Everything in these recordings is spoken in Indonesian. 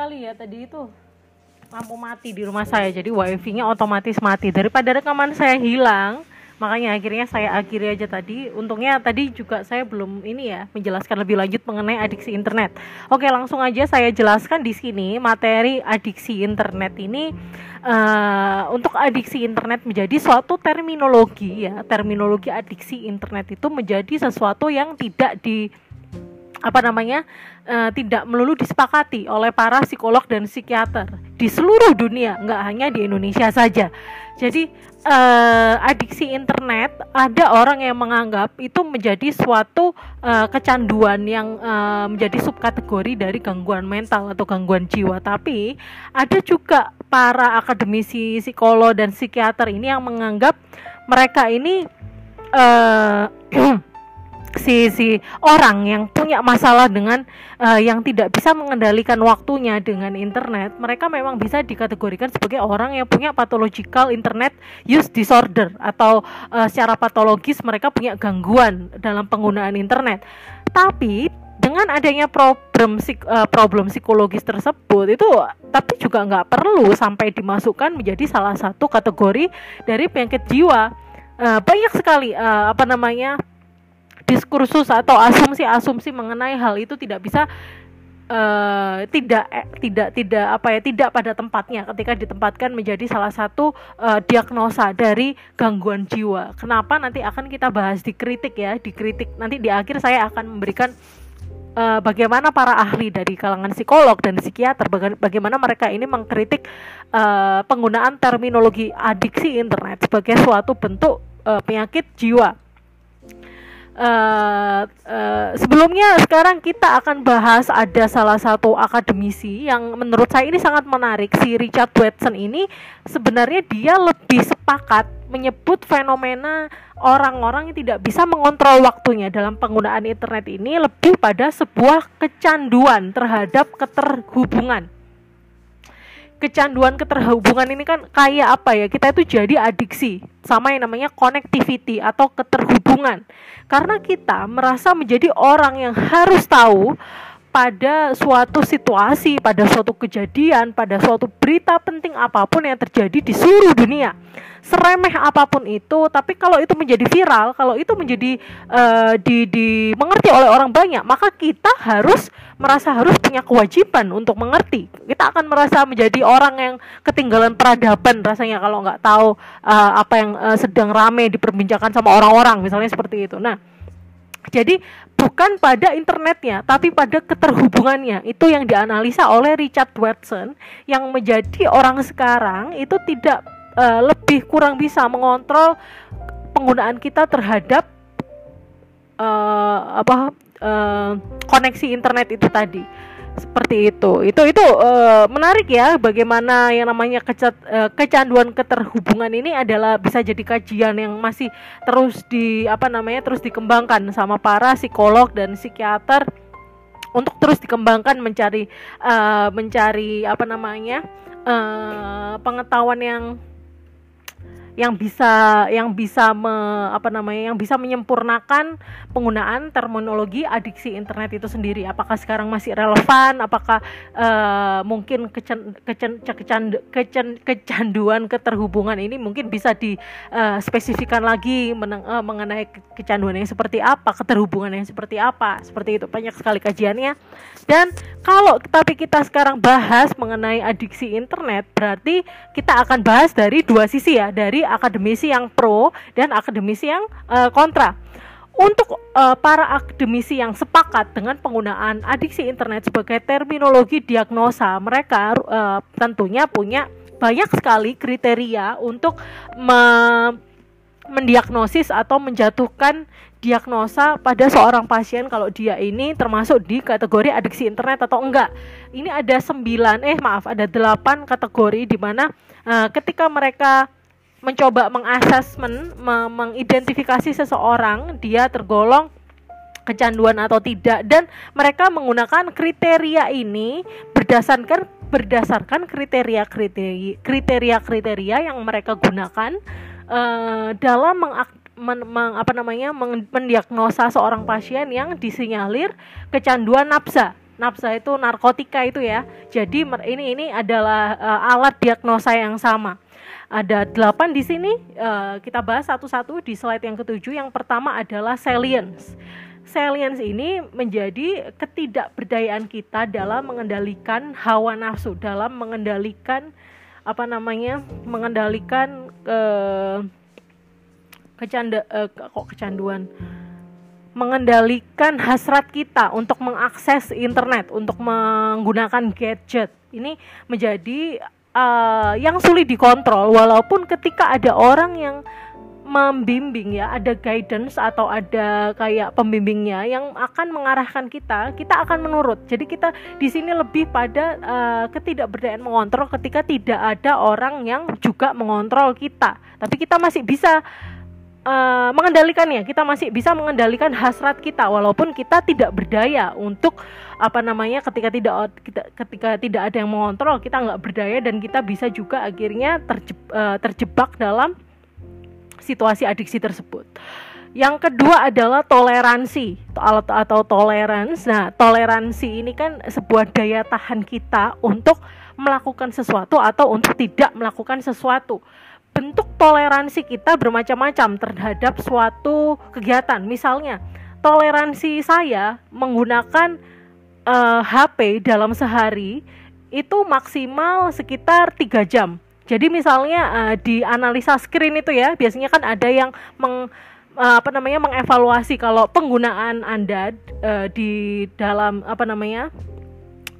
sekali ya tadi itu lampu mati di rumah saya jadi wifi-nya otomatis mati. Daripada rekaman saya hilang makanya akhirnya saya akhiri aja tadi. Untungnya tadi juga saya belum ini ya menjelaskan lebih lanjut mengenai adiksi internet. Oke langsung aja saya jelaskan di sini materi adiksi internet ini uh, untuk adiksi internet menjadi suatu terminologi ya. Terminologi adiksi internet itu menjadi sesuatu yang tidak di apa namanya uh, tidak melulu disepakati oleh para psikolog dan psikiater di seluruh dunia nggak hanya di Indonesia saja. Jadi uh, adiksi internet ada orang yang menganggap itu menjadi suatu uh, kecanduan yang uh, menjadi subkategori dari gangguan mental atau gangguan jiwa. Tapi ada juga para akademisi psikolog dan psikiater ini yang menganggap mereka ini uh, si si orang yang punya masalah dengan uh, yang tidak bisa mengendalikan waktunya dengan internet, mereka memang bisa dikategorikan sebagai orang yang punya pathological internet use disorder atau uh, secara patologis mereka punya gangguan dalam penggunaan internet. Tapi dengan adanya problem uh, problem psikologis tersebut itu tapi juga nggak perlu sampai dimasukkan menjadi salah satu kategori dari penyakit jiwa. Uh, banyak sekali uh, apa namanya diskursus atau asumsi-asumsi mengenai hal itu tidak bisa uh, tidak eh, tidak tidak apa ya tidak pada tempatnya ketika ditempatkan menjadi salah satu uh, diagnosa dari gangguan jiwa. Kenapa nanti akan kita bahas di kritik ya, dikritik. Nanti di akhir saya akan memberikan uh, bagaimana para ahli dari kalangan psikolog dan psikiater bagaimana mereka ini mengkritik uh, penggunaan terminologi adiksi internet sebagai suatu bentuk uh, penyakit jiwa uh, sebelumnya sekarang kita akan bahas ada salah satu akademisi yang menurut saya ini sangat menarik. Si Richard Watson ini sebenarnya dia lebih sepakat menyebut fenomena orang-orang yang tidak bisa mengontrol waktunya dalam penggunaan internet ini lebih pada sebuah kecanduan terhadap keterhubungan kecanduan keterhubungan ini kan kayak apa ya kita itu jadi adiksi sama yang namanya connectivity atau keterhubungan karena kita merasa menjadi orang yang harus tahu pada suatu situasi, pada suatu kejadian, pada suatu berita penting apa pun yang terjadi di seluruh dunia. Seremeh apa pun itu, tapi kalau itu menjadi viral, kalau itu menjadi uh, di, dimengerti oleh orang banyak, maka kita harus merasa harus punya kewajiban untuk mengerti. Kita akan merasa menjadi orang yang ketinggalan peradaban rasanya kalau nggak tahu uh, apa yang uh, sedang rame diperbincangkan sama orang-orang, misalnya seperti itu. Nah, jadi bukan pada internetnya, tapi pada keterhubungannya. Itu yang dianalisa oleh Richard Watson yang menjadi orang sekarang itu tidak uh, lebih kurang bisa mengontrol penggunaan kita terhadap uh, apa uh, koneksi internet itu tadi. Seperti itu. Itu itu uh, menarik ya bagaimana yang namanya kecat, uh, kecanduan keterhubungan ini adalah bisa jadi kajian yang masih terus di apa namanya terus dikembangkan sama para psikolog dan psikiater untuk terus dikembangkan mencari uh, mencari apa namanya uh, pengetahuan yang yang bisa yang bisa me, apa namanya yang bisa menyempurnakan penggunaan terminologi adiksi internet itu sendiri. Apakah sekarang masih relevan? Apakah uh, mungkin kecen, kecen, kecen, kecen, kecanduan keterhubungan ini mungkin bisa dispesifikan uh, lagi meneng, uh, mengenai kecanduan yang seperti apa keterhubungan yang seperti apa? Seperti itu banyak sekali kajiannya. Dan kalau tapi kita sekarang bahas mengenai adiksi internet berarti kita akan bahas dari dua sisi ya dari akademisi yang pro dan akademisi yang uh, kontra. Untuk uh, para akademisi yang sepakat dengan penggunaan adiksi internet sebagai terminologi diagnosa, mereka uh, tentunya punya banyak sekali kriteria untuk me mendiagnosis atau menjatuhkan diagnosa pada seorang pasien kalau dia ini termasuk di kategori adiksi internet atau enggak. Ini ada sembilan, eh maaf, ada delapan kategori di mana uh, ketika mereka mencoba mengasesmen, mengidentifikasi seseorang dia tergolong kecanduan atau tidak. Dan mereka menggunakan kriteria ini berdasarkan berdasarkan kriteria kriteria kriteria kriteria yang mereka gunakan uh, dalam mengak, men, meng, apa namanya mendiagnosa seorang pasien yang disinyalir kecanduan nafsa nafsa itu narkotika itu ya. Jadi ini ini adalah uh, alat diagnosa yang sama. Ada delapan di sini uh, kita bahas satu-satu di slide yang ketujuh. Yang pertama adalah salience. Salience ini menjadi ketidakberdayaan kita dalam mengendalikan hawa nafsu, dalam mengendalikan apa namanya, mengendalikan uh, kecanda uh, kok kecanduan mengendalikan hasrat kita untuk mengakses internet, untuk menggunakan gadget. Ini menjadi uh, yang sulit dikontrol walaupun ketika ada orang yang membimbing ya, ada guidance atau ada kayak pembimbingnya yang akan mengarahkan kita, kita akan menurut. Jadi kita di sini lebih pada uh, ketidakberdayaan mengontrol ketika tidak ada orang yang juga mengontrol kita. Tapi kita masih bisa uh, mengendalikannya kita masih bisa mengendalikan hasrat kita walaupun kita tidak berdaya untuk apa namanya ketika tidak kita, ketika tidak ada yang mengontrol kita nggak berdaya dan kita bisa juga akhirnya terjeb, uh, terjebak dalam situasi adiksi tersebut. Yang kedua adalah toleransi atau, atau tolerance. Nah, toleransi ini kan sebuah daya tahan kita untuk melakukan sesuatu atau untuk tidak melakukan sesuatu bentuk toleransi kita bermacam-macam terhadap suatu kegiatan. Misalnya, toleransi saya menggunakan uh, eh, HP dalam sehari itu maksimal sekitar tiga jam. Jadi misalnya uh, di analisa screen itu ya, biasanya kan ada yang meng uh, apa namanya mengevaluasi kalau penggunaan Anda uh, di dalam apa namanya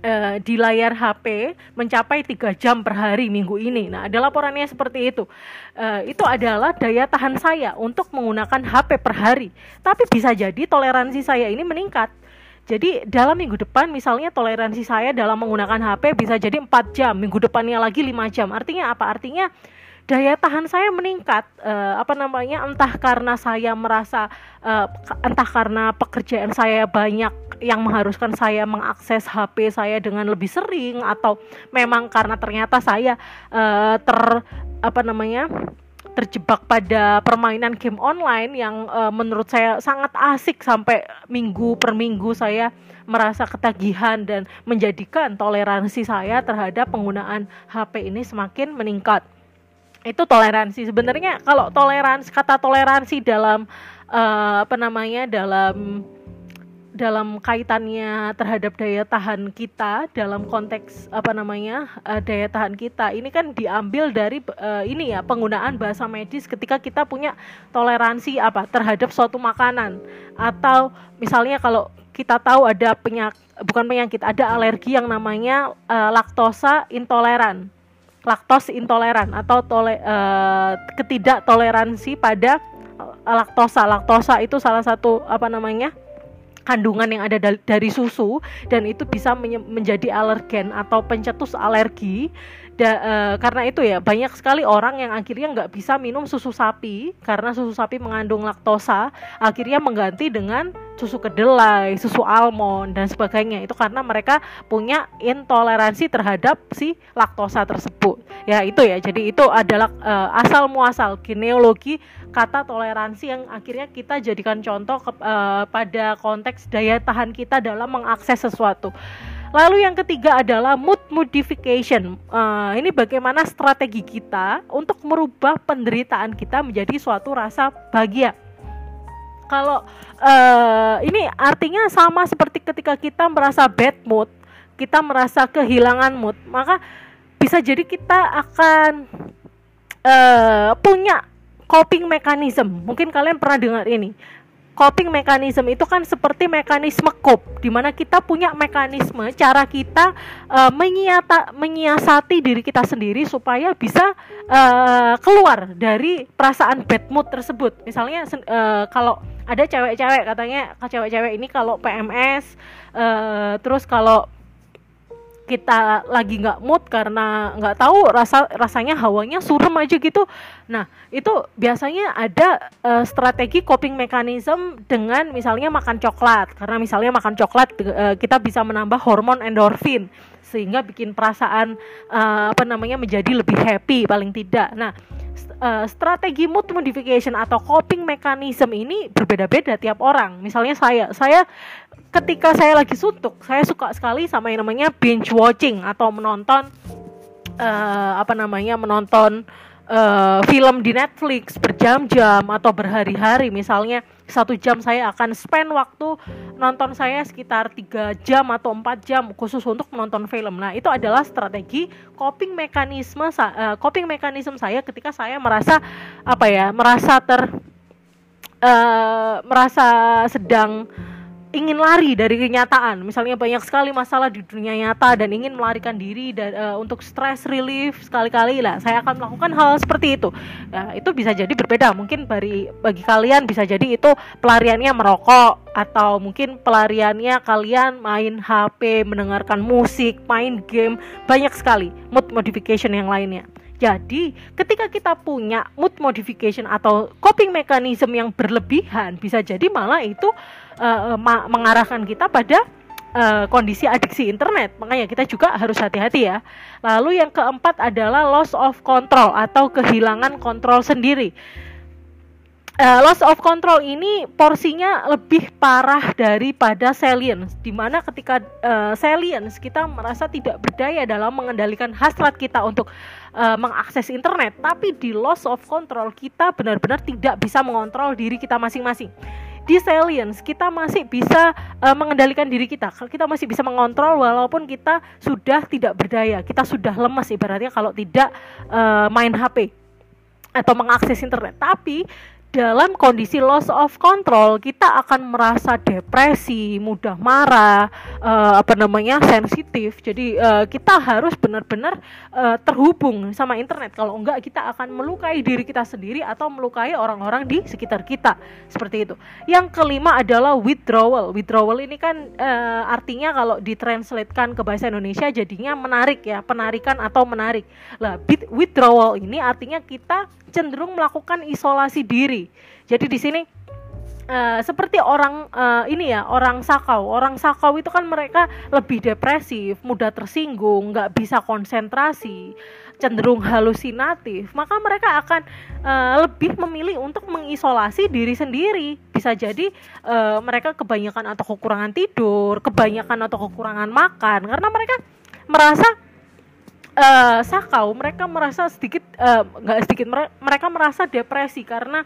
uh, di layar HP mencapai tiga jam per hari minggu ini. Nah, ada laporannya seperti itu. Uh, itu adalah daya tahan saya untuk menggunakan HP per hari. Tapi bisa jadi toleransi saya ini meningkat. Jadi dalam minggu depan misalnya toleransi saya dalam menggunakan HP bisa jadi 4 jam, minggu depannya lagi 5 jam. Artinya apa? Artinya daya tahan saya meningkat uh, apa namanya entah karena saya merasa uh, entah karena pekerjaan saya banyak yang mengharuskan saya mengakses HP saya dengan lebih sering atau memang karena ternyata saya uh, ter apa namanya terjebak pada permainan game online yang uh, menurut saya sangat asik sampai minggu per minggu saya merasa ketagihan dan menjadikan toleransi saya terhadap penggunaan HP ini semakin meningkat. Itu toleransi. Sebenarnya kalau toleransi kata toleransi dalam uh, apa namanya dalam dalam kaitannya terhadap daya tahan kita dalam konteks apa namanya uh, daya tahan kita ini kan diambil dari uh, ini ya penggunaan bahasa medis ketika kita punya toleransi apa terhadap suatu makanan atau misalnya kalau kita tahu ada penyakit bukan penyakit ada alergi yang namanya uh, laktosa intoleran laktos intoleran atau tole, uh, ketidaktoleransi pada laktosa. Laktosa itu salah satu apa namanya? Kandungan yang ada dari susu dan itu bisa menjadi alergen atau pencetus alergi. Da, uh, karena itu ya banyak sekali orang yang akhirnya nggak bisa minum susu sapi karena susu sapi mengandung laktosa akhirnya mengganti dengan susu kedelai, susu almond dan sebagainya. Itu karena mereka punya intoleransi terhadap si laktosa tersebut. Ya itu ya. Jadi itu adalah uh, asal muasal genealogi kata toleransi yang akhirnya kita jadikan contoh ke, uh, pada konteks daya tahan kita dalam mengakses sesuatu Lalu yang ketiga adalah mood modification. Uh, ini bagaimana strategi kita untuk merubah penderitaan kita menjadi suatu rasa bahagia. Kalau uh, ini artinya sama seperti ketika kita merasa bad mood, kita merasa kehilangan mood, maka bisa jadi kita akan uh, punya coping mechanism. Mungkin kalian pernah dengar ini coping mechanism itu kan seperti mekanisme cope di mana kita punya mekanisme cara kita uh, menyiata, menyiasati diri kita sendiri supaya bisa uh, keluar dari perasaan bad mood tersebut. Misalnya uh, kalau ada cewek-cewek katanya cewek-cewek ini kalau PMS uh, terus kalau kita lagi nggak mood karena nggak tahu rasa rasanya hawanya surem aja gitu. Nah itu biasanya ada uh, strategi coping mechanism dengan misalnya makan coklat. Karena misalnya makan coklat uh, kita bisa menambah hormon endorfin sehingga bikin perasaan uh, apa namanya menjadi lebih happy paling tidak. Nah uh, strategi mood modification atau coping mechanism ini berbeda-beda tiap orang. Misalnya saya, saya ketika saya lagi suntuk, saya suka sekali sama yang namanya binge watching atau menonton uh, apa namanya menonton uh, film di Netflix berjam-jam atau berhari-hari misalnya satu jam saya akan spend waktu nonton saya sekitar tiga jam atau empat jam khusus untuk menonton film. Nah itu adalah strategi coping mekanisme uh, coping mekanisme saya ketika saya merasa apa ya merasa ter uh, merasa sedang ingin lari dari kenyataan. Misalnya banyak sekali masalah di dunia nyata dan ingin melarikan diri dan uh, untuk stress relief sekali-kali. Lah saya akan melakukan hal seperti itu. Nah, itu bisa jadi berbeda. Mungkin bagi bagi kalian bisa jadi itu pelariannya merokok atau mungkin pelariannya kalian main HP mendengarkan musik main game. Banyak sekali mood modification yang lainnya jadi, ketika kita punya mood modification atau coping mechanism yang berlebihan, bisa jadi malah itu uh, mengarahkan kita pada uh, kondisi adiksi internet. Makanya kita juga harus hati-hati ya. Lalu yang keempat adalah loss of control atau kehilangan kontrol sendiri. Uh, loss of control ini porsinya lebih parah daripada salience. Di mana ketika uh, salience kita merasa tidak berdaya dalam mengendalikan hasrat kita untuk uh, mengakses internet tapi di loss of control kita benar-benar tidak bisa mengontrol diri kita masing-masing. Di salience kita masih bisa uh, mengendalikan diri kita. Kita masih bisa mengontrol walaupun kita sudah tidak berdaya. Kita sudah lemas ibaratnya kalau tidak uh, main HP atau mengakses internet. Tapi dalam kondisi loss of control kita akan merasa depresi, mudah marah, uh, apa namanya sensitif. Jadi uh, kita harus benar-benar uh, terhubung sama internet. Kalau enggak kita akan melukai diri kita sendiri atau melukai orang-orang di sekitar kita. Seperti itu. Yang kelima adalah withdrawal. Withdrawal ini kan uh, artinya kalau ditranslatekan ke bahasa Indonesia jadinya menarik ya, penarikan atau menarik. Lah withdrawal ini artinya kita cenderung melakukan isolasi diri. Jadi di sini Uh, seperti orang uh, ini ya orang sakau. Orang sakau itu kan mereka lebih depresif mudah tersinggung nggak bisa konsentrasi cenderung halusinatif. Maka mereka akan uh, lebih memilih untuk mengisolasi diri sendiri. Bisa jadi uh, mereka kebanyakan atau kekurangan tidur kebanyakan atau kekurangan makan. Karena mereka merasa uh, sakau mereka merasa sedikit uh, sedikit mereka merasa depresi karena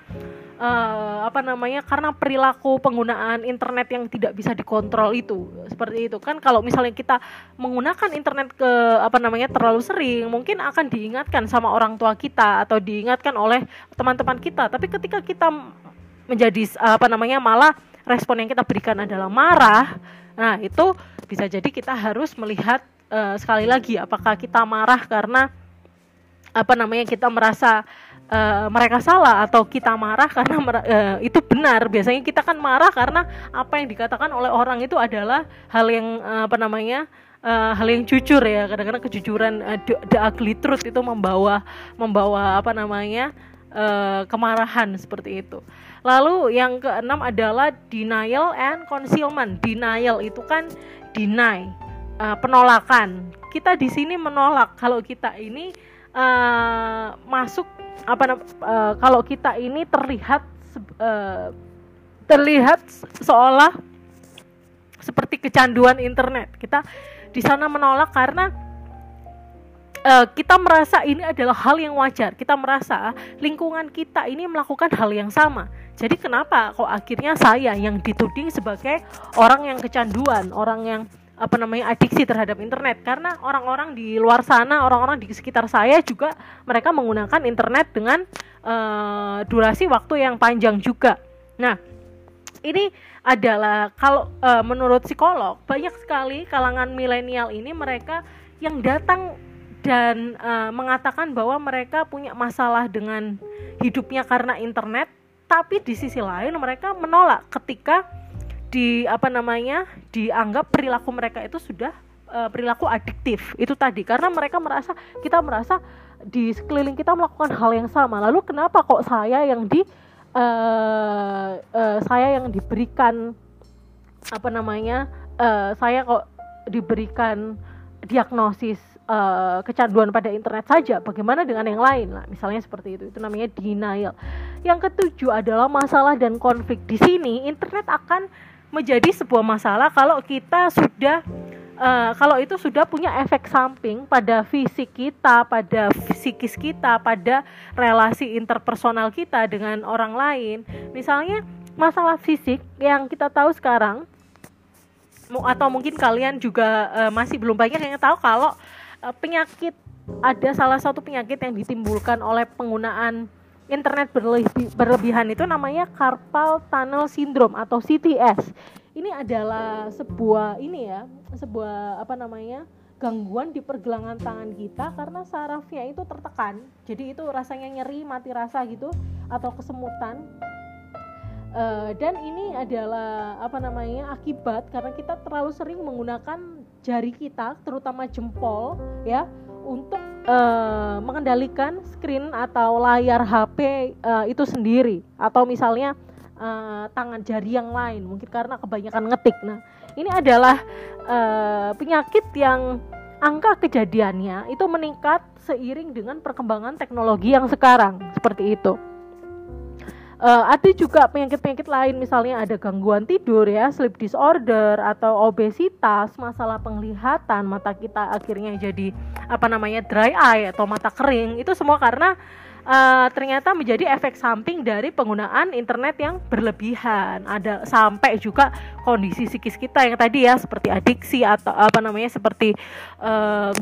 uh, apa namanya karena perilaku penggunaan internet yang tidak bisa dikontrol itu seperti itu. Kan kalau misalnya kita menggunakan internet ke apa namanya terlalu sering mungkin akan diingatkan sama orang tua kita atau diingatkan oleh teman-teman kita. Tapi ketika kita menjadi apa namanya malah respon yang kita berikan adalah marah nah itu bisa jadi kita harus melihat uh, sekali lagi apakah kita marah karena apa namanya kita merasa uh, mereka salah atau kita marah karena uh, itu benar? Biasanya kita kan marah karena apa yang dikatakan oleh orang itu adalah hal yang uh, apa namanya uh, hal yang jujur ya. Kadang-kadang kejujuran uh, the, ugly truth itu membawa membawa apa namanya uh, kemarahan seperti itu. Lalu yang keenam adalah denial and concealment. Denial itu kan deny uh, penolakan. Kita di sini menolak kalau kita ini uh, masuk apa uh, kalau kita ini terlihat uh, terlihat seolah seperti kecanduan internet. Kita di sana menolak karena uh, kita merasa ini adalah hal yang wajar. Kita merasa lingkungan kita ini melakukan hal yang sama. Jadi kenapa kok akhirnya saya yang dituding sebagai orang yang kecanduan, orang yang apa namanya adiksi terhadap internet. Karena orang-orang di luar sana orang-orang di sekitar saya juga mereka menggunakan internet dengan uh, durasi waktu yang panjang juga. Nah ini adalah kalau uh, menurut psikolog banyak sekali kalangan milenial ini mereka yang datang dan uh, mengatakan bahwa mereka punya masalah dengan hidupnya karena internet tapi di sisi lain mereka menolak ketika di apa namanya dianggap perilaku mereka itu sudah uh, perilaku adiktif itu tadi karena mereka merasa kita merasa di sekeliling kita melakukan hal yang sama lalu kenapa kok saya yang di uh, uh, saya yang diberikan apa namanya uh, saya kok diberikan diagnosis uh, kecanduan pada internet saja, bagaimana dengan yang lain? Nah, misalnya seperti itu. Itu namanya denial. Yang ketujuh adalah masalah dan konflik. Di sini internet akan menjadi sebuah masalah kalau kita sudah uh, kalau itu sudah punya efek samping pada fisik kita, pada psikis kita, pada relasi interpersonal kita dengan orang lain. Misalnya masalah fisik yang kita tahu sekarang atau mungkin kalian juga uh, masih belum banyak yang tahu kalau uh, penyakit ada salah satu penyakit yang ditimbulkan oleh penggunaan internet berlebi berlebihan itu namanya carpal tunnel syndrome atau CTS. Ini adalah sebuah ini ya, sebuah apa namanya? gangguan di pergelangan tangan kita karena sarafnya itu tertekan. Jadi itu rasanya nyeri, mati rasa gitu atau kesemutan. Uh, dan ini adalah apa namanya akibat karena kita terlalu sering menggunakan jari kita, terutama jempol, ya, untuk uh, mengendalikan screen atau layar HP uh, eh, itu sendiri atau misalnya uh, tangan jari yang lain mungkin karena kebanyakan ngetik. Nah, ini adalah uh, penyakit yang angka kejadiannya itu meningkat seiring dengan perkembangan teknologi yang sekarang seperti itu uh, ada juga penyakit-penyakit lain misalnya ada gangguan tidur ya sleep disorder atau obesitas masalah penglihatan mata kita akhirnya jadi apa namanya dry eye atau mata kering itu semua karena uh, ternyata menjadi efek samping dari penggunaan internet yang berlebihan. Ada sampai juga kondisi psikis kita yang tadi ya seperti adiksi atau apa namanya seperti uh,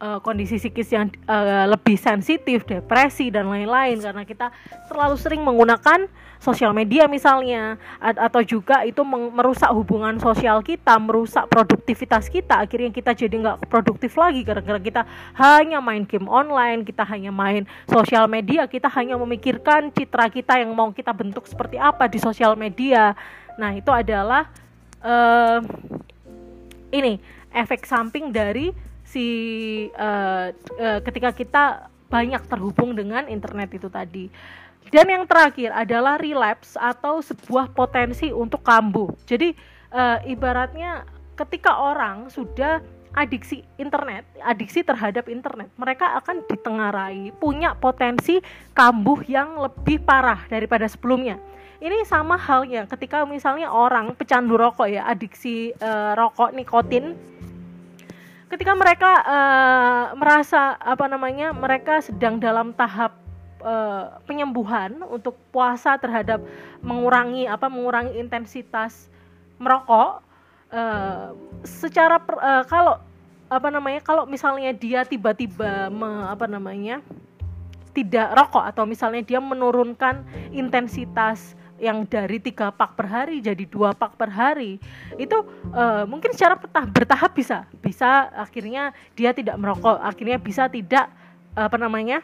uh, kondisi psikis yang uh, lebih sensitif, depresi dan lain-lain karena kita terlalu sering menggunakan sosial media misalnya atau juga itu merusak hubungan sosial kita, merusak produktivitas kita. Akhirnya kita jadi nggak produktif lagi gara-gara kita hanya main game online, kita hanya main sosial media, kita hanya memikirkan citra kita yang mau kita bentuk seperti apa di sosial media. Nah itu adalah uh, ini efek samping dari si uh, uh, ketika kita banyak terhubung dengan internet itu tadi. Dan yang terakhir adalah relapse atau sebuah potensi untuk kambuh. Jadi uh, ibaratnya ketika orang sudah adiksi internet, adiksi terhadap internet, mereka akan ditengarai punya potensi kambuh yang lebih parah daripada sebelumnya. Ini sama halnya ketika misalnya orang pecandu rokok ya, adiksi uh, rokok nikotin ketika mereka uh, merasa apa namanya mereka sedang dalam tahap uh, penyembuhan untuk puasa terhadap mengurangi apa mengurangi intensitas merokok uh, secara per, uh, kalau apa namanya kalau misalnya dia tiba-tiba apa namanya tidak rokok atau misalnya dia menurunkan intensitas yang dari tiga pak per hari jadi dua pak per hari itu uh, mungkin secara bertahap bisa bisa akhirnya dia tidak merokok akhirnya bisa tidak apa namanya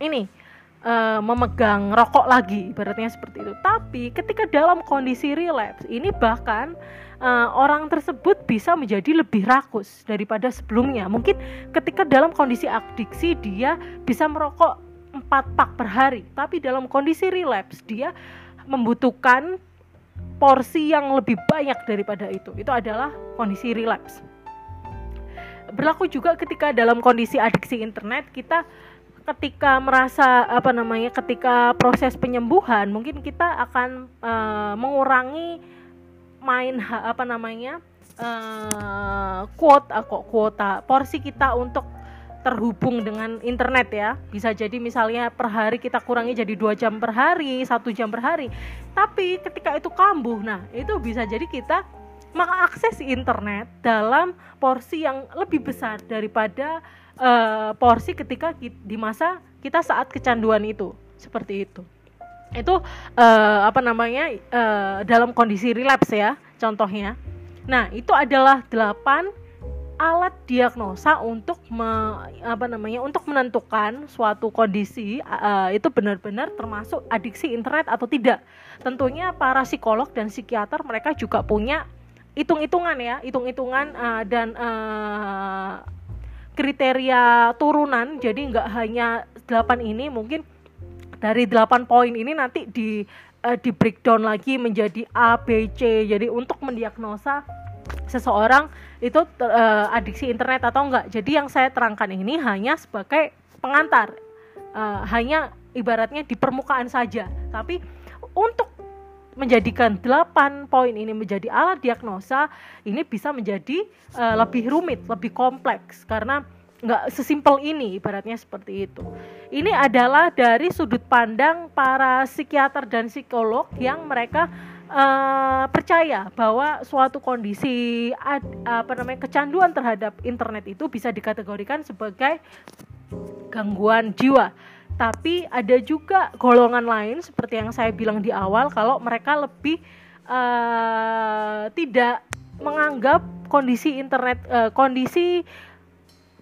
ini uh, memegang rokok lagi ibaratnya seperti itu. Tapi ketika dalam kondisi relapse ini bahkan uh, orang tersebut bisa menjadi lebih rakus daripada sebelumnya. Mungkin ketika dalam kondisi adiksi dia bisa merokok empat pak per hari tapi dalam kondisi relapse dia membutuhkan porsi yang lebih banyak daripada itu. Itu adalah kondisi relapse. Berlaku juga ketika dalam kondisi adiksi internet kita ketika merasa apa namanya ketika proses penyembuhan mungkin kita akan uh, mengurangi main apa namanya uh, kuota kok kuota porsi kita untuk terhubung dengan internet ya. Bisa jadi misalnya per hari kita kurangi jadi dua jam per hari satu jam per hari. Tapi ketika itu kambuh nah itu bisa jadi kita mengakses internet dalam porsi yang lebih besar daripada uh, porsi ketika di masa kita saat kecanduan itu. Seperti itu. Itu uh, apa namanya uh, dalam kondisi relapse ya contohnya. Nah itu adalah delapan alat diagnosa untuk me, apa namanya untuk menentukan suatu kondisi uh, itu benar-benar termasuk adiksi internet atau tidak. Tentunya para psikolog dan psikiater mereka juga punya hitung-hitungan ya, hitung-hitungan uh, dan uh, kriteria turunan. Jadi nggak hanya 8 ini, mungkin dari 8 poin ini nanti di uh, di breakdown lagi menjadi A, B, C. Jadi untuk mendiagnosa seseorang itu uh, adiksi internet atau enggak. Jadi yang saya terangkan ini hanya sebagai pengantar, uh, hanya ibaratnya di permukaan saja. Tapi untuk menjadikan 8 poin ini menjadi alat diagnosa ini bisa menjadi uh, lebih rumit, lebih kompleks karena nggak sesimpel ini ibaratnya seperti itu. Ini adalah dari sudut pandang para psikiater dan psikolog yang mereka uh, percaya bahwa suatu kondisi ad, apa namanya kecanduan terhadap internet itu bisa dikategorikan sebagai gangguan jiwa. Tapi ada juga golongan lain seperti yang saya bilang di awal kalau mereka lebih uh, tidak menganggap kondisi internet uh, kondisi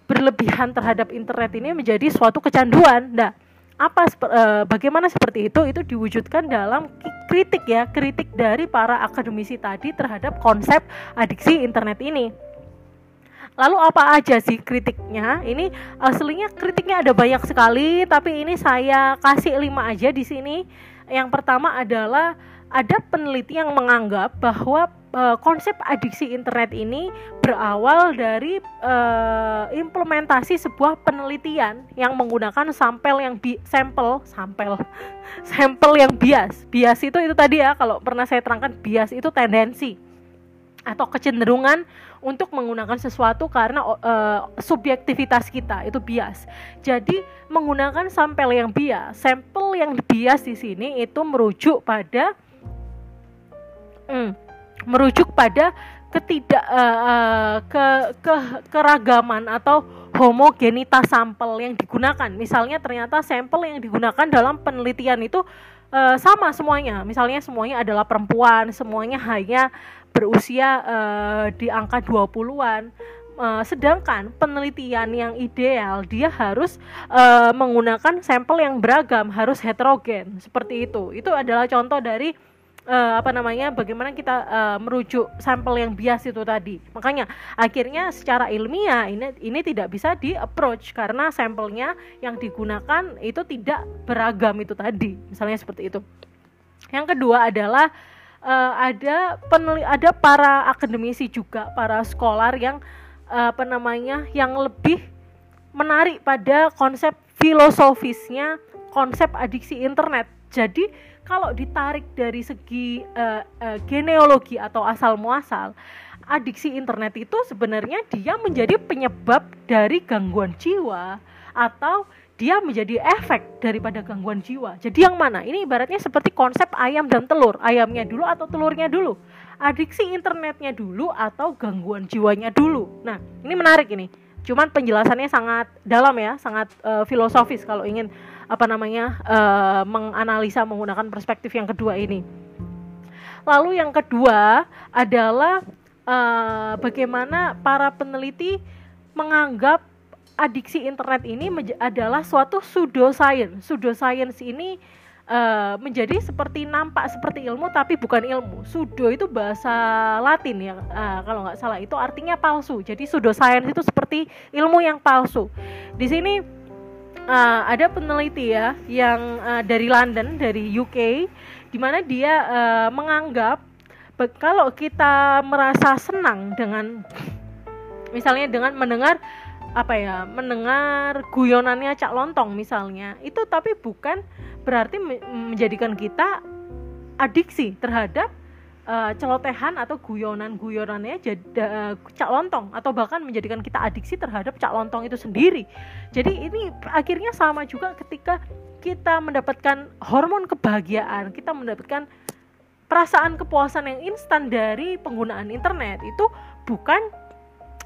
berlebihan terhadap internet ini menjadi suatu kecanduan. Nah, apa e, bagaimana seperti itu itu diwujudkan dalam kritik ya, kritik dari para akademisi tadi terhadap konsep adiksi internet ini. Lalu apa aja sih kritiknya? Ini aslinya kritiknya ada banyak sekali, tapi ini saya kasih lima aja di sini. Yang pertama adalah ada peneliti yang menganggap bahwa uh, konsep adiksi internet ini berawal dari uh, implementasi sebuah penelitian yang menggunakan sampel yang bi sampel sampel sampel yang bias bias itu itu tadi ya kalau pernah saya terangkan bias itu tendensi atau kecenderungan untuk menggunakan sesuatu karena uh, subjektivitas kita itu bias. Jadi menggunakan sampel yang bias, sampel yang bias di sini itu merujuk pada hmm, merujuk pada ketidak uh, ke, ke keragaman atau homogenitas sampel yang digunakan. Misalnya ternyata sampel yang digunakan dalam penelitian itu uh, sama semuanya. Misalnya semuanya adalah perempuan, semuanya hanya berusia uh, di angka 20-an. Uh, sedangkan penelitian yang ideal dia harus uh, menggunakan sampel yang beragam, harus heterogen seperti itu. Itu adalah contoh dari uh, apa namanya bagaimana kita uh, merujuk sampel yang bias itu tadi. Makanya akhirnya secara ilmiah ini ini tidak bisa di approach karena sampelnya yang digunakan itu tidak beragam itu tadi. Misalnya seperti itu. Yang kedua adalah uh, ada peneli ada para akademisi juga para skolar yang uh, apa namanya yang lebih menarik pada konsep filosofisnya konsep adiksi internet. Jadi kalau ditarik dari segi uh, uh, genealogi atau asal muasal, adiksi internet itu sebenarnya dia menjadi penyebab dari gangguan jiwa atau dia menjadi efek daripada gangguan jiwa. Jadi yang mana? Ini ibaratnya seperti konsep ayam dan telur. Ayamnya dulu atau telurnya dulu? Adiksi internetnya dulu atau gangguan jiwanya dulu? Nah, ini menarik ini. Cuman penjelasannya sangat dalam ya, sangat uh, filosofis kalau ingin apa namanya uh, menganalisa menggunakan perspektif yang kedua ini. Lalu yang kedua adalah uh, bagaimana para peneliti menganggap adiksi internet ini adalah suatu pseudoscience. Pseudoscience ini uh, menjadi seperti nampak seperti ilmu tapi bukan ilmu. Pseudo itu bahasa Latin ya, uh, kalau nggak salah itu artinya palsu. Jadi pseudoscience itu seperti ilmu yang palsu. Di sini uh, ada peneliti ya yang uh, dari London dari UK di mana dia uh, menganggap kalau kita merasa senang dengan misalnya dengan mendengar apa ya mendengar guyonannya Cak Lontong misalnya itu tapi bukan berarti menjadikan kita adiksi terhadap uh, celotehan atau guyonan-guyonannya jadi uh, cak lontong atau bahkan menjadikan kita adiksi terhadap cak lontong itu sendiri. Jadi ini akhirnya sama juga ketika kita mendapatkan hormon kebahagiaan, kita mendapatkan perasaan kepuasan yang instan dari penggunaan internet itu bukan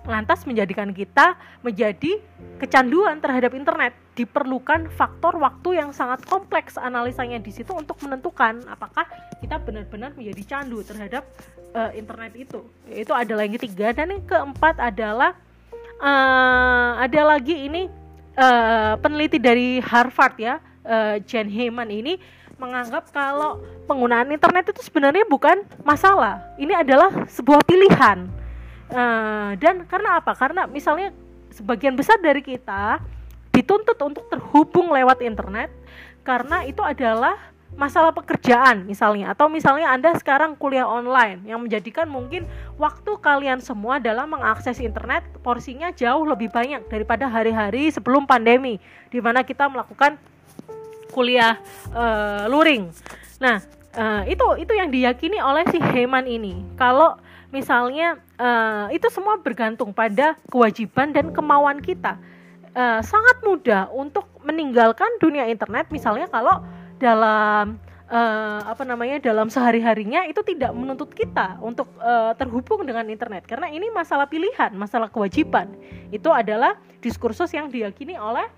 lantas menjadikan kita menjadi kecanduan terhadap internet. Diperlukan faktor waktu yang sangat kompleks analisanya di situ untuk menentukan apakah kita benar-benar menjadi candu terhadap uh, internet itu. Itu adalah yang ketiga dan yang keempat adalah uh, ada lagi ini uh, peneliti dari Harvard ya, uh, Jen Heyman ini menganggap kalau penggunaan internet itu sebenarnya bukan masalah. Ini adalah sebuah pilihan Uh, dan karena apa? Karena misalnya sebagian besar dari kita dituntut untuk terhubung lewat internet karena itu adalah masalah pekerjaan misalnya atau misalnya Anda sekarang kuliah online yang menjadikan mungkin waktu kalian semua dalam mengakses internet porsinya jauh lebih banyak daripada hari-hari sebelum pandemi di mana kita melakukan kuliah uh, luring. Nah, uh, itu itu yang diyakini oleh si Heman ini. Kalau misalnya uh, itu semua bergantung pada kewajiban dan kemauan kita. Uh, sangat mudah untuk meninggalkan dunia internet misalnya kalau dalam uh, apa namanya dalam sehari-harinya itu tidak menuntut kita untuk uh, terhubung dengan internet karena ini masalah pilihan, masalah kewajiban. Itu adalah diskursus yang diyakini oleh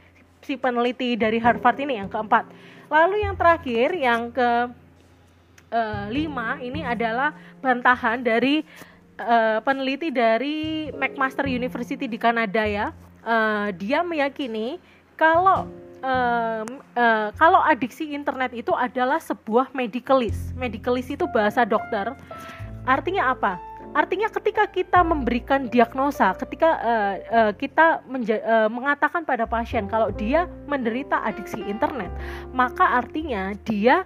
si peneliti dari Harvard ini yang keempat. Lalu yang terakhir yang ke uh, lima ini adalah bantahan dari uh, peneliti dari McMaster University di Kanada ya. Uh, dia meyakini kalau uh, uh, kalau adiksi internet itu adalah sebuah medicalist. Medicalist itu bahasa dokter. Artinya apa? Artinya ketika kita memberikan diagnosa, ketika uh, uh, kita uh, mengatakan pada pasien kalau dia menderita adiksi internet, maka artinya dia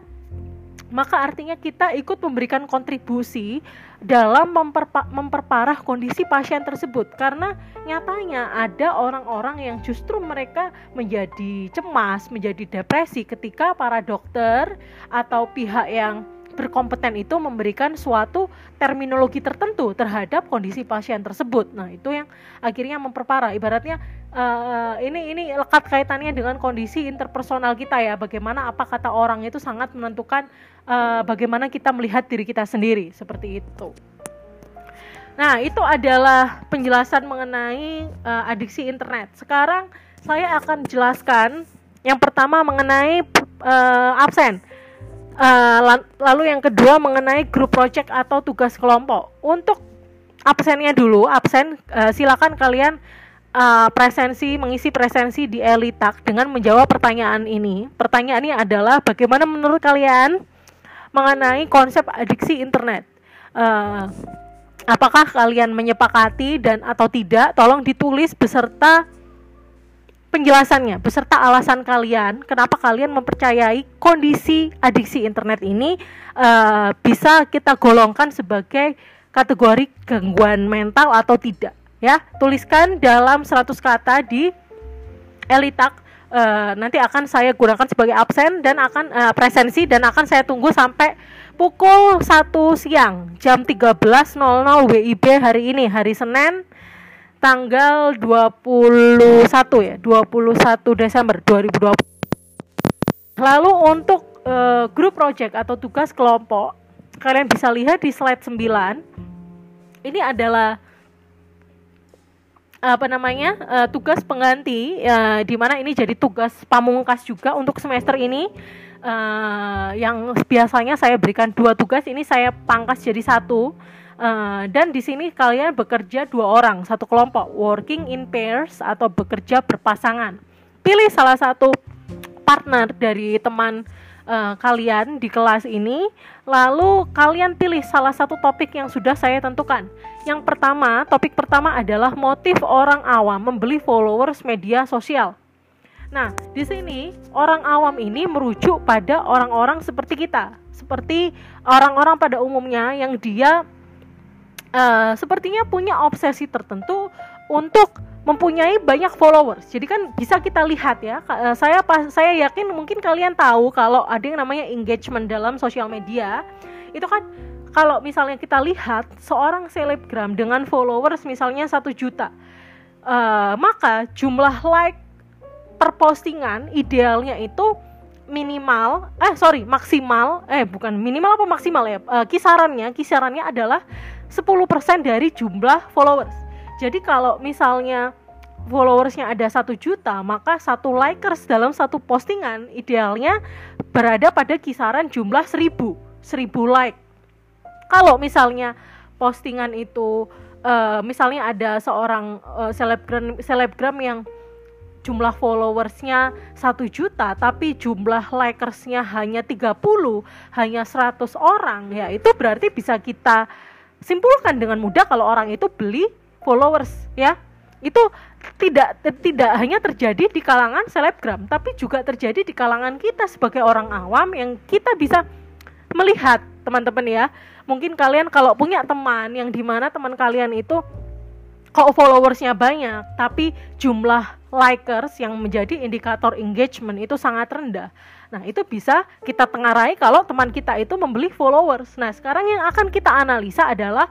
maka artinya kita ikut memberikan kontribusi dalam memperpa memperparah kondisi pasien tersebut karena nyatanya ada orang-orang yang justru mereka menjadi cemas, menjadi depresi ketika para dokter atau pihak yang berkompeten itu memberikan suatu terminologi tertentu terhadap kondisi pasien tersebut. Nah, itu yang akhirnya memperparah. Ibaratnya uh, ini ini lekat kaitannya dengan kondisi interpersonal kita ya. Bagaimana apa kata orang itu sangat menentukan uh, bagaimana kita melihat diri kita sendiri seperti itu. Nah, itu adalah penjelasan mengenai uh, adiksi internet. Sekarang saya akan jelaskan yang pertama mengenai uh, absen. Uh, lalu yang kedua mengenai grup project atau tugas kelompok. Untuk absennya dulu, absen uh, silakan kalian uh, presensi mengisi presensi di Elitak dengan menjawab pertanyaan ini. Pertanyaannya adalah bagaimana menurut kalian mengenai konsep adiksi internet? Uh, apakah kalian menyepakati dan atau tidak? Tolong ditulis beserta penjelasannya beserta alasan kalian kenapa kalian mempercayai kondisi adiksi internet ini uh, bisa kita golongkan sebagai kategori gangguan mental atau tidak ya tuliskan dalam 100 kata di elitak uh, nanti akan saya gunakan sebagai absen dan akan uh, presensi dan akan saya tunggu sampai pukul 1 siang jam 13.00 WIB hari ini hari Senin tanggal 21 ya, 21 Desember 2020. Lalu untuk uh, grup project atau tugas kelompok, kalian bisa lihat di slide 9. Ini adalah apa namanya uh, tugas pengganti uh, di mana ini jadi tugas pamungkas juga untuk semester ini uh, yang biasanya saya berikan dua tugas ini saya pangkas jadi satu Uh, dan di sini kalian bekerja dua orang, satu kelompok, working in pairs atau bekerja berpasangan. Pilih salah satu partner dari teman uh, kalian di kelas ini, lalu kalian pilih salah satu topik yang sudah saya tentukan. Yang pertama, topik pertama adalah motif orang awam membeli followers media sosial. Nah, di sini orang awam ini merujuk pada orang-orang seperti kita, seperti orang-orang pada umumnya yang dia uh, sepertinya punya obsesi tertentu untuk mempunyai banyak followers. Jadi kan bisa kita lihat ya. Uh, saya pas saya yakin mungkin kalian tahu kalau ada yang namanya engagement dalam sosial media. Itu kan kalau misalnya kita lihat seorang selebgram dengan followers misalnya satu juta, uh, maka jumlah like per postingan idealnya itu minimal eh sorry maksimal eh bukan minimal apa maksimal ya uh, kisarannya kisarannya adalah 10% dari jumlah followers. Jadi kalau misalnya followersnya ada satu juta, maka satu likers dalam satu postingan idealnya berada pada kisaran jumlah seribu, seribu like. Kalau misalnya postingan itu, uh, misalnya ada seorang uh, selebgram selebgram yang jumlah followersnya satu juta tapi jumlah likersnya hanya 30 hanya 100 orang ya itu berarti bisa kita simpulkan dengan mudah kalau orang itu beli followers ya itu tidak tidak hanya terjadi di kalangan selebgram tapi juga terjadi di kalangan kita sebagai orang awam yang kita bisa melihat teman-teman ya. Mungkin kalian kalau punya teman yang di mana teman kalian itu kok followersnya banyak tapi jumlah likers yang menjadi indikator engagement itu sangat rendah. Nah itu bisa kita tengarai kalau teman kita itu membeli followers. Nah sekarang yang akan kita analisa adalah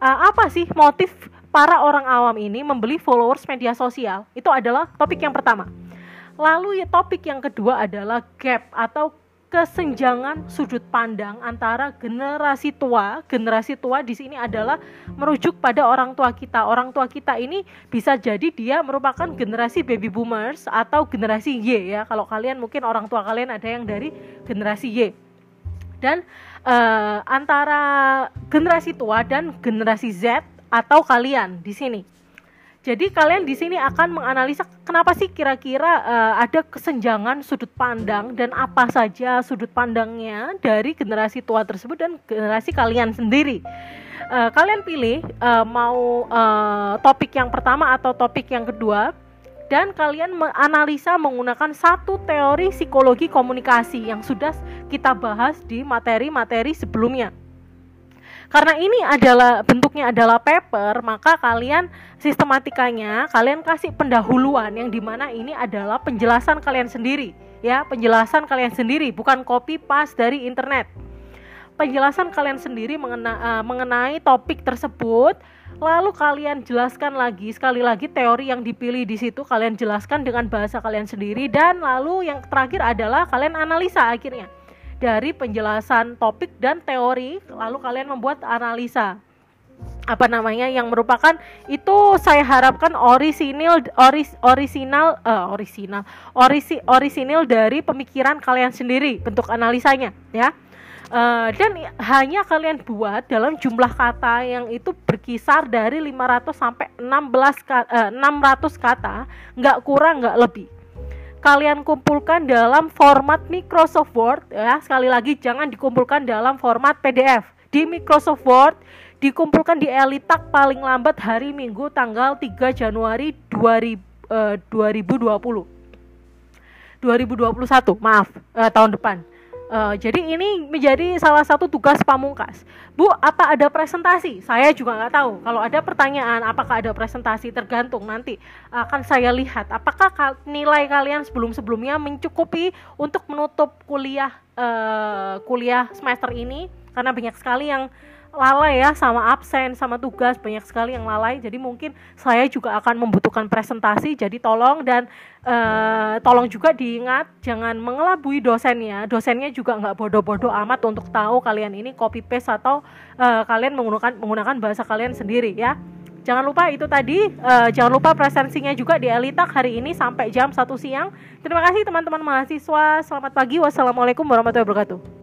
uh, apa sih motif para orang awam ini membeli followers media sosial. Itu adalah topik yang pertama. Lalu ya topik yang kedua adalah gap atau kesenjangan sudut pandang antara generasi tua. Generasi tua di sini adalah merujuk pada orang tua kita. Orang tua kita ini bisa jadi dia merupakan generasi baby boomers atau generasi Y ya. Kalau kalian mungkin orang tua kalian ada yang dari generasi Y. Dan uh, antara generasi tua dan generasi Z atau kalian di sini. Jadi kalian di sini akan menganalisa kenapa sih kira-kira uh, ada kesenjangan sudut pandang dan apa saja sudut pandangnya dari generasi tua tersebut dan generasi kalian sendiri. Uh, kalian pilih uh, mau uh, topik yang pertama atau topik yang kedua dan kalian menganalisa menggunakan satu teori psikologi komunikasi yang sudah kita bahas di materi-materi sebelumnya karena ini adalah bentuknya adalah paper maka kalian sistematikanya kalian kasih pendahuluan yang di mana ini adalah penjelasan kalian sendiri ya. Penjelasan kalian sendiri bukan copy paste dari internet. Penjelasan kalian sendiri mengena, uh, mengenai topik tersebut lalu kalian jelaskan lagi sekali lagi teori yang dipilih di situ kalian jelaskan dengan bahasa kalian sendiri dan lalu yang terakhir adalah kalian analisa akhirnya dari penjelasan topik dan teori lalu kalian membuat analisa. Apa namanya? Yang merupakan itu saya harapkan orisinil oris, orisinal uh, orisinal orisi orisinil dari pemikiran kalian sendiri bentuk analisanya ya. Uh, dan hanya kalian buat dalam jumlah kata yang itu berkisar dari 500 sampai 16 ka, uh, 600 kata nggak kurang nggak lebih kalian kumpulkan dalam format Microsoft Word ya. Sekali lagi jangan dikumpulkan dalam format PDF. Di Microsoft Word dikumpulkan di Elitak paling lambat hari Minggu tanggal 3 Januari 2000, eh, 2020. 2021, maaf, eh, tahun depan. Uh, jadi ini menjadi salah satu tugas pamungkas. Bu, apa ada presentasi? Saya juga nggak tahu. Kalau ada pertanyaan, apakah ada presentasi tergantung nanti akan saya lihat. Apakah nilai kalian sebelum-sebelumnya mencukupi untuk menutup kuliah uh, kuliah semester ini? Karena banyak sekali yang lalai ya sama absen sama tugas banyak sekali yang lalai jadi mungkin saya juga akan membutuhkan presentasi jadi tolong dan uh, tolong juga diingat jangan mengelabui dosennya dosennya juga nggak bodoh-bodoh amat untuk tahu kalian ini copy paste atau uh, kalian menggunakan menggunakan bahasa kalian sendiri ya Jangan lupa itu tadi, uh, jangan lupa presensinya juga di Elitak hari ini sampai jam 1 siang. Terima kasih teman-teman mahasiswa. Selamat pagi. Wassalamualaikum warahmatullahi wabarakatuh.